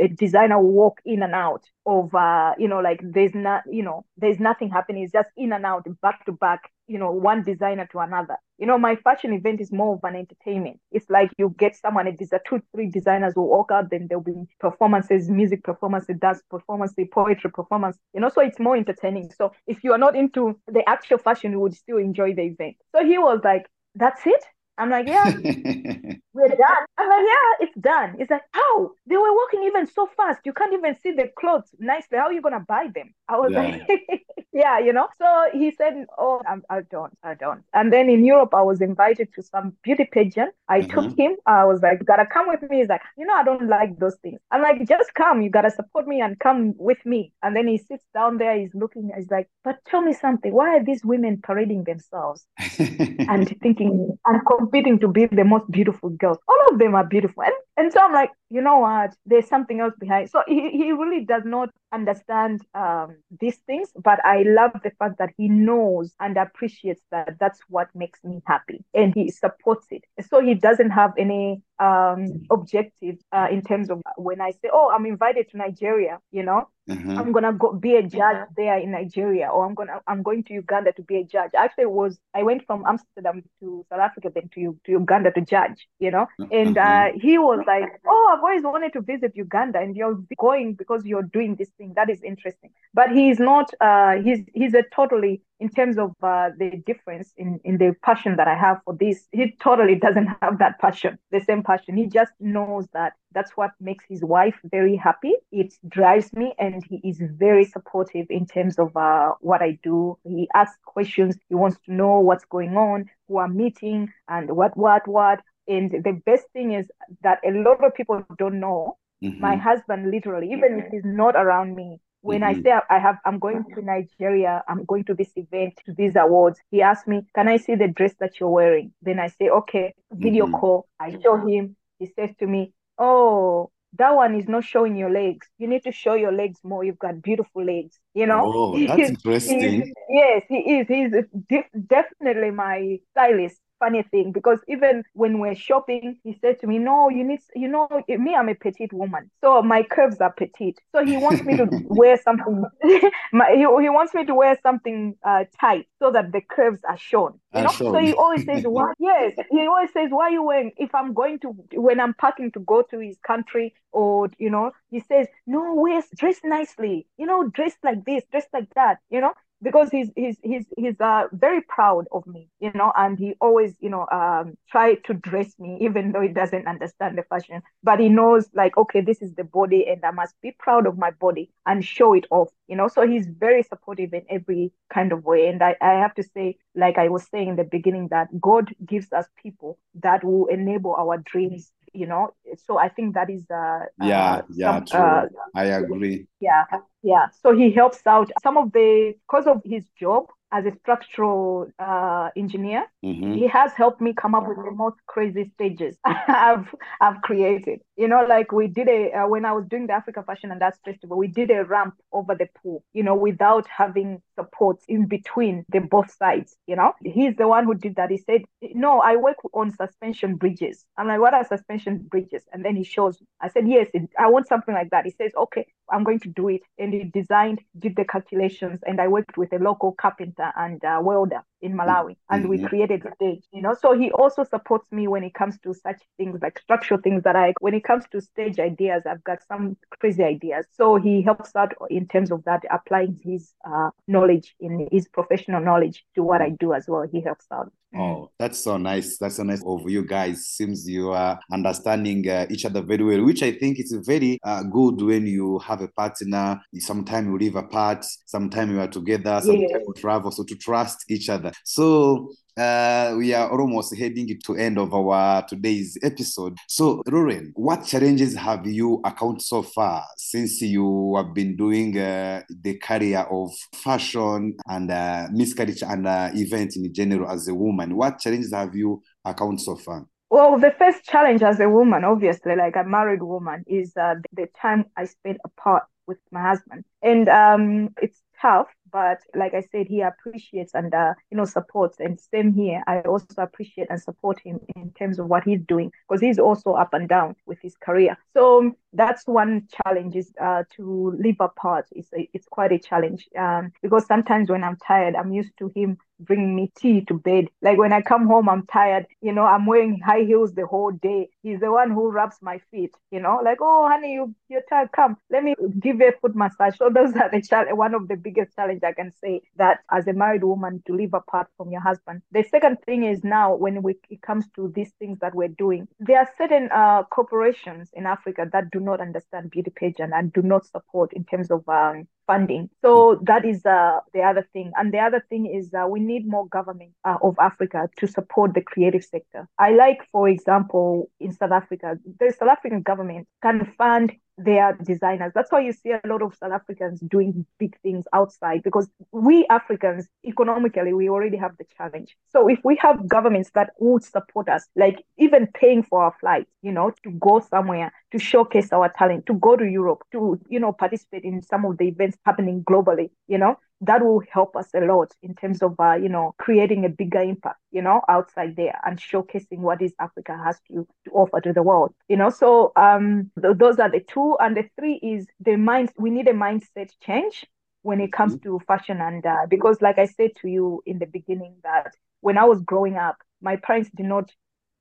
A designer will walk in and out of uh, you know, like there's not, you know, there's nothing happening. It's just in and out, back to back you know one designer to another you know my fashion event is more of an entertainment it's like you get someone it is a two three designers will walk out then there'll be performances music performances dance performance, the poetry performance, and also it's more entertaining. So if you are not into the actual fashion, you would still enjoy the event. So he was like, that's it? I'm like, yeah, <laughs> we're done. I'm like, yeah, it's done. It's like, how? They were walking even so fast. You can't even see the clothes nicely. How are you going to buy them? I was yeah. like, <laughs> yeah, you know. So he said, oh, I'm, I don't, I don't. And then in Europe, I was invited to some beauty pageant. I mm-hmm. took him. I was like, you got to come with me. He's like, you know, I don't like those things. I'm like, just come. You got to support me and come with me. And then he sits down there. He's looking. He's like, but tell me something. Why are these women parading themselves <laughs> and thinking and competing to be the most beautiful girls. All of them are beautiful. And, and so I'm like, you know what? There's something else behind. So he, he really does not understand um, these things, but I love the fact that he knows and appreciates that that's what makes me happy and he supports it. So he doesn't have any um, objective uh, in terms of when I say, oh, I'm invited to Nigeria, you know, mm-hmm. I'm gonna go be a judge there in Nigeria, or I'm gonna I'm going to Uganda to be a judge. Actually, was I went from Amsterdam to South Africa, then to to Uganda to judge, you know, and mm-hmm. uh, he was like, oh, I've always wanted to visit Uganda, and you're going because you're doing this thing. That is interesting. But he's not. Uh, he's he's a totally in terms of uh, the difference in, in the passion that I have for this, he totally doesn't <laughs> have that passion, the same passion. He just knows that that's what makes his wife very happy. It drives me, and he is very supportive in terms of uh, what I do. He asks questions. He wants to know what's going on, who I'm meeting, and what, what, what. And the best thing is that a lot of people don't know. Mm-hmm. My husband, literally, even if he's not around me, when mm-hmm. I say I have, I'm going to Nigeria, I'm going to this event, to these awards. He asked me, "Can I see the dress that you're wearing?" Then I say, "Okay." Video mm-hmm. call. I show him. He says to me, "Oh, that one is not showing your legs. You need to show your legs more. You've got beautiful legs. You know." Oh, <laughs> that's interesting. yes, he is. He's definitely my stylist funny thing because even when we're shopping, he said to me, "No, you need, you know, me, I'm a petite woman, so my curves are petite. So he wants me to <laughs> wear something. <laughs> my, he, he wants me to wear something uh, tight so that the curves are shown. You know? So he always says, <laughs> "Why?" yes, he always says, "Why are you wearing?" If I'm going to, when I'm packing to go to his country, or you know, he says, "No, wear dress nicely. You know, dress like this, dress like that. You know." Because he's he's he's he's uh, very proud of me, you know, and he always you know um try to dress me even though he doesn't understand the fashion, but he knows like okay this is the body and I must be proud of my body and show it off, you know. So he's very supportive in every kind of way, and I I have to say like I was saying in the beginning that God gives us people that will enable our dreams you know. So i think that is uh yeah uh, yeah some, true. Uh, i agree. yeah yeah so he helps out some of the because of his job as a structural uh, engineer, mm-hmm. he has helped me come up with the most crazy stages <laughs> I've I've created. You know, like we did a uh, when I was doing the Africa Fashion and Arts Festival, we did a ramp over the pool. You know, without having supports in between the both sides. You know, he's the one who did that. He said, "No, I work on suspension bridges." I'm like, "What are suspension bridges?" And then he shows. Me. I said, "Yes, I want something like that." He says, "Okay, I'm going to do it." And designed, did the calculations, and I worked with a local carpenter and uh, welder in Malawi, and mm-hmm. we created the stage. You know, so he also supports me when it comes to such things like structural things that I. When it comes to stage ideas, I've got some crazy ideas. So he helps out in terms of that, applying his uh, knowledge in his professional knowledge to what I do as well. He helps out. Oh, that's so nice. That's so nice of you guys. Seems you are understanding uh, each other very well, which I think is very uh, good when you have a partner. Sometimes you live apart, sometimes you are together, sometimes yeah. you travel. So to trust each other. So uh, we are almost heading to end of our today's episode. So, Lauren, what challenges have you encountered so far since you have been doing uh, the career of fashion and uh, Culture and uh, event in general as a woman? What challenges have you encountered so far? Well, the first challenge as a woman, obviously, like a married woman, is uh, the time I spend apart with my husband. And um, it's tough but like I said, he appreciates and uh, you know supports. And same here, I also appreciate and support him in terms of what he's doing because he's also up and down with his career. So that's one challenge is uh, to live apart. It's a, it's quite a challenge um, because sometimes when I'm tired, I'm used to him bringing me tea to bed. Like when I come home, I'm tired. You know, I'm wearing high heels the whole day. He's the one who rubs my feet. You know, like oh honey, you you're tired. Come, let me give you a foot massage. So those are the challenge. One of the biggest challenge I can say that as a married woman to live apart from your husband. The second thing is now when we, it comes to these things that we're doing, there are certain uh, corporations in Africa that do not understand beauty pageant and do not support in terms of um, funding. So that is uh, the other thing. And the other thing is uh, we need more government uh, of Africa to support the creative sector. I like, for example, in South Africa, the South African government can fund they are designers. That's why you see a lot of South Africans doing big things outside because we Africans, economically, we already have the challenge. So if we have governments that would support us, like even paying for our flights, you know, to go somewhere, to showcase our talent, to go to Europe, to, you know, participate in some of the events happening globally, you know, that will help us a lot in terms of uh, you know creating a bigger impact you know outside there and showcasing what is africa has to, to offer to the world you know so um th- those are the two and the three is the mind we need a mindset change when it comes mm-hmm. to fashion and uh, because like i said to you in the beginning that when i was growing up my parents did not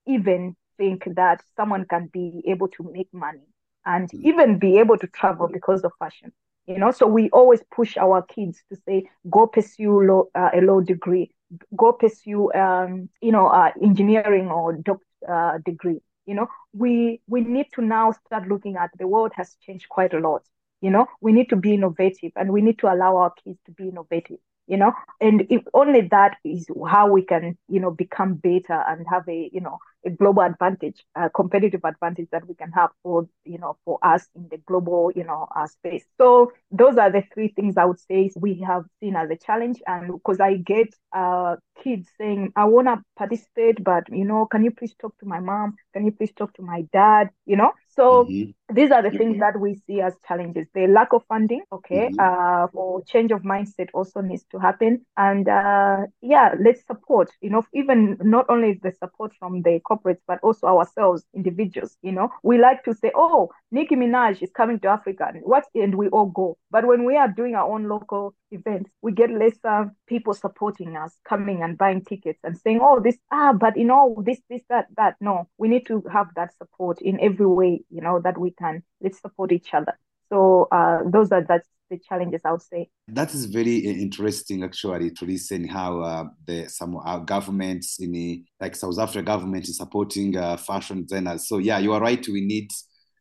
even think that someone can be able to make money and mm-hmm. even be able to travel because of fashion you know? So we always push our kids to say go pursue uh, a law degree. Go pursue um, you know uh, engineering or doctor uh, degree you know? We we need to now start looking at the world has changed quite a lot you know? We need to be innovative and we need to allow our kids to be innovative you know? And if only that is how we can you know become better and have a you know global advantage a competitive advantage that we can have for you know for us in the global you know uh, space so those are the three things i would say we have seen as a challenge and because i get uh kids saying i want to participate but you know can you please talk to my mom can you please talk to my dad you know so mm-hmm. these are the mm-hmm. things that we see as challenges. The lack of funding, okay, mm-hmm. uh, for change of mindset also needs to happen. And uh, yeah, let's support, you know, even not only the support from the corporates, but also ourselves, individuals, you know. We like to say, oh, Nicki Minaj is coming to Africa, and what, and we all go. But when we are doing our own local events, we get lesser people supporting us, coming and buying tickets and saying, oh, this, ah, but you know, this, this, that, that. No, we need to have that support in every way you know that we can let's support each other so uh, those are that's the challenges i would say that is very interesting actually to listen how uh, the some our governments in the, like south africa government is supporting uh, fashion designers so yeah you are right we need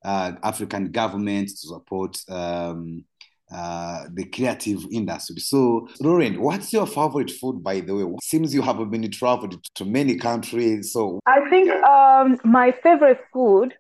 uh, african governments to support um, uh, the creative industry. So, Lauren, what's your favorite food, by the way? Seems you have been traveled to many countries. So, I think um, my favorite food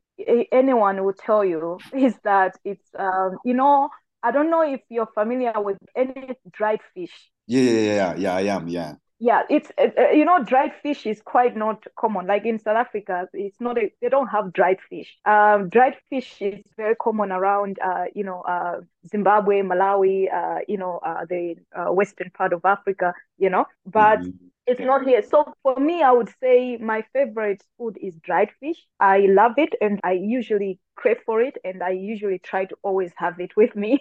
anyone will tell you <laughs> is that it's um, you know I don't know if you're familiar with any dried fish. Yeah, yeah, yeah, yeah. I am. Yeah. Yeah, it's uh, uh, you know dried fish is quite not common. Like in South Africa, it's not a, they don't have dried fish. Um, dried fish is very common around uh, you know uh, Zimbabwe, Malawi, uh, you know uh, the uh, western part of Africa. You know, but mm-hmm it's not here. So for me, I would say my favorite food is dried fish. I love it and I usually crave for it and I usually try to always have it with me.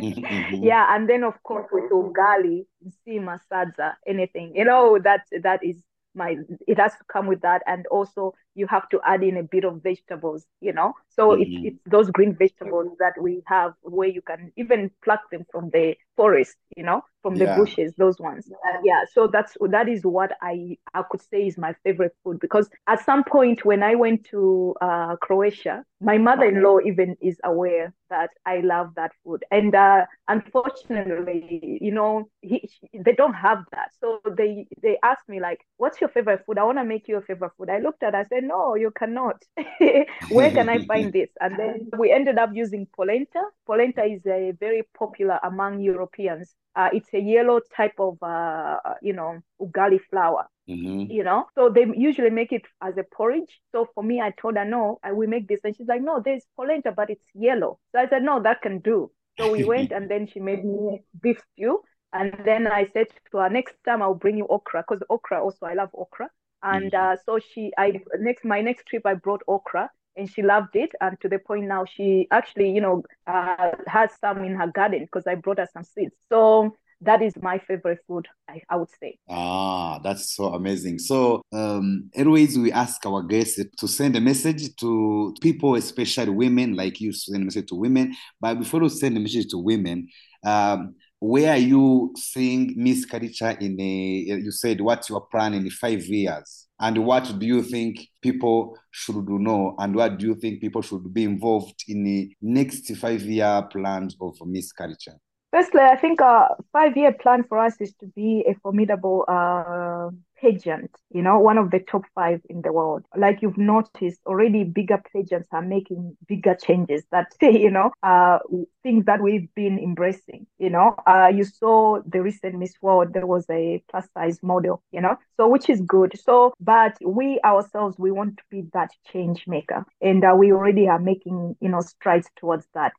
mm-hmm. <laughs> Yeah, and then of course with ugali, sima, sadza, anything. You know, that that is my it has to come with that and also you have to add in a bit of vegetables you know so mm-hmm. it's, it's those green vegetables that we have where you can even pluck them from the forest you know from the yeah. bushes those ones. Uh, yeah so that's that is what i i could say is my favorite food because at some point when i went to uh, croatia my mother-in-law even is aware that i love that food. And uh, unfortunately you know he, they don't have that. So they they asked me like what's your favorite food? I want to make you a favorite food. I looked at it, i said no you cannot. <laughs> Where can i <laughs> find this and then we ended up using polenta polenta is a very popular among europeans uh, it's a yellow type of, uh, you know, ugali flour. Mm-hmm. You know, so they usually make it as a porridge. So for me, I told her no, I will make this, and she's like, no, there's polenta, but it's yellow. So I said, no, that can do. So we went, <laughs> and then she made me beef stew. And then I said to her, next time I'll bring you okra because okra also I love okra. And mm-hmm. uh, so she, I next my next trip I brought okra and she loved it. And to the point now, she actually, you know, uh, has some in her garden because I brought her some seeds. So that is my favorite food I, I, would say ah that's so amazing so um always we ask our guests to send a message to people especially women like you send a message to women but before you send a message to women um where are you seeing miss culture in a you said what's your plan in five years and what do you think people should know? And what do you think people should be involved in the next five year plans of miss culture? Firstly, I think a five year plan for us is to be a formidable uh, pageant, you know, one of the top five in the world. Like you've noticed already, bigger pageants are making bigger changes that, <laughs> you know, uh, things that we've been embracing, you know. Uh, you saw the recent Miss World, there was a plus size model, you know, so which is good. So, but we ourselves, we want to be that change maker. And uh, we already are making, you know, strides towards that,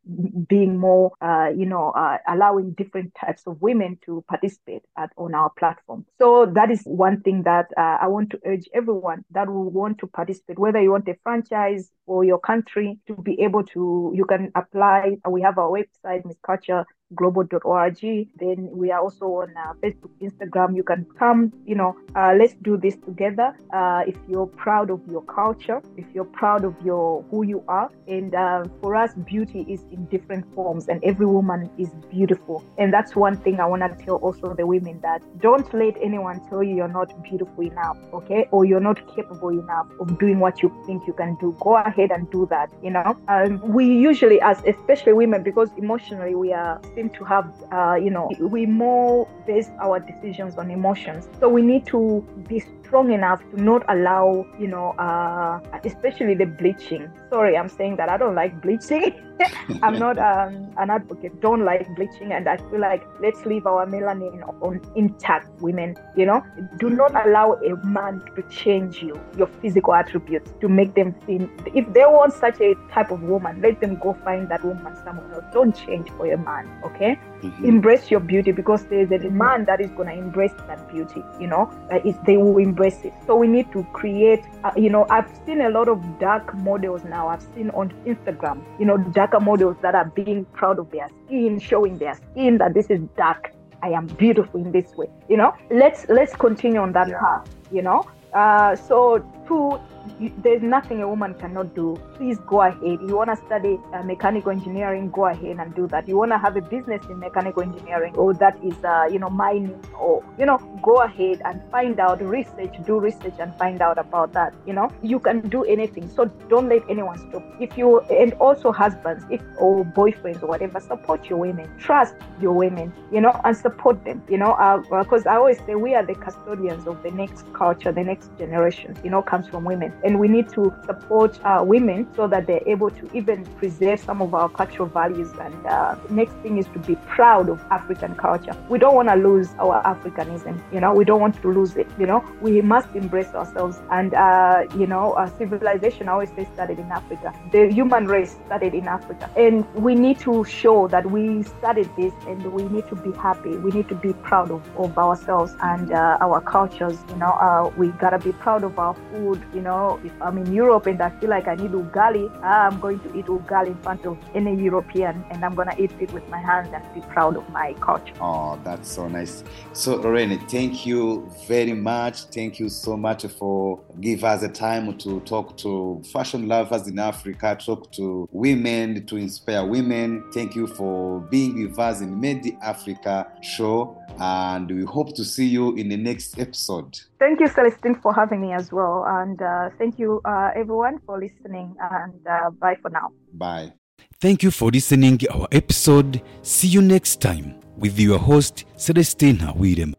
being more, uh, you know, uh, allowing different types of women to participate at, on our platform. So that is one thing that uh, I want to urge everyone that will want to participate, whether you want a franchise for your country to be able to, you can apply. We have our website, Miss Culture global.org. Then we are also on uh, Facebook, Instagram. You can come, you know, uh, let's do this together. Uh, if you're proud of your culture, if you're proud of your who you are, and uh, for us, beauty is in different forms, and every woman is beautiful. And that's one thing I want to tell also the women that don't let anyone tell you you're not beautiful enough, okay, or you're not capable enough of doing what you think you can do. Go ahead and do that. You know, um, we usually, as especially women, because emotionally we are seem to have, uh, you know, we more base our decisions on emotions. So we need to be strong enough to not allow, you know, uh, especially the bleaching. Sorry, I'm saying that I don't like bleaching. <laughs> I'm not um, an advocate. Don't like bleaching, and I feel like let's leave our melanin on intact. Women, you know, do not allow a man to change you, your physical attributes, to make them feel. If they want such a type of woman, let them go find that woman somewhere else. Don't change for a man, okay? Mm-hmm. Embrace your beauty because there's a man that is gonna embrace that beauty. You know, uh, they will embrace it. So we need to create. Uh, you know, I've seen a lot of dark models now. I've seen on Instagram. You know, darker models that are being proud of their skin, showing their skin that this is dark. I am beautiful in this way. You know, let's let's continue on that yeah. path. You know, uh, so two you, there's nothing a woman cannot do. Please go ahead. You want to study uh, mechanical engineering, go ahead and do that. You want to have a business in mechanical engineering, or that is, uh, you know, mining, or you know, go ahead and find out, research, do research, and find out about that. You know, you can do anything. So don't let anyone stop. If you and also husbands, if or boyfriends or whatever, support your women. Trust your women. You know, and support them. You know, because uh, I always say we are the custodians of the next culture, the next generation. You know, comes from women and we need to support uh, women so that they're able to even preserve some of our cultural values. And uh, next thing is to be proud of African culture. We don't want to lose our Africanism, you know, we don't want to lose it, you know, we must embrace ourselves. And, uh, you know, our civilization, I always say, started in Africa. The human race started in Africa. And we need to show that we started this and we need to be happy. We need to be proud of, of ourselves and uh, our cultures, you know, uh, we got to be proud of our food, you know, if I'm in Europe and I feel like I need ugali, I'm going to eat ugali in front of any European and I'm going to eat it with my hands and be proud of my culture. Oh, that's so nice. So, Lorraine, thank you very much. Thank you so much for give us a time to talk to fashion lovers in Africa, talk to women, to inspire women. Thank you for being with us in Made the Africa show and we hope to see you in the next episode. Thank you, Celestine, for having me as well. And uh, thank you, uh, everyone, for listening. And uh, bye for now. Bye. Thank you for listening our episode. See you next time with your host, Celestina William.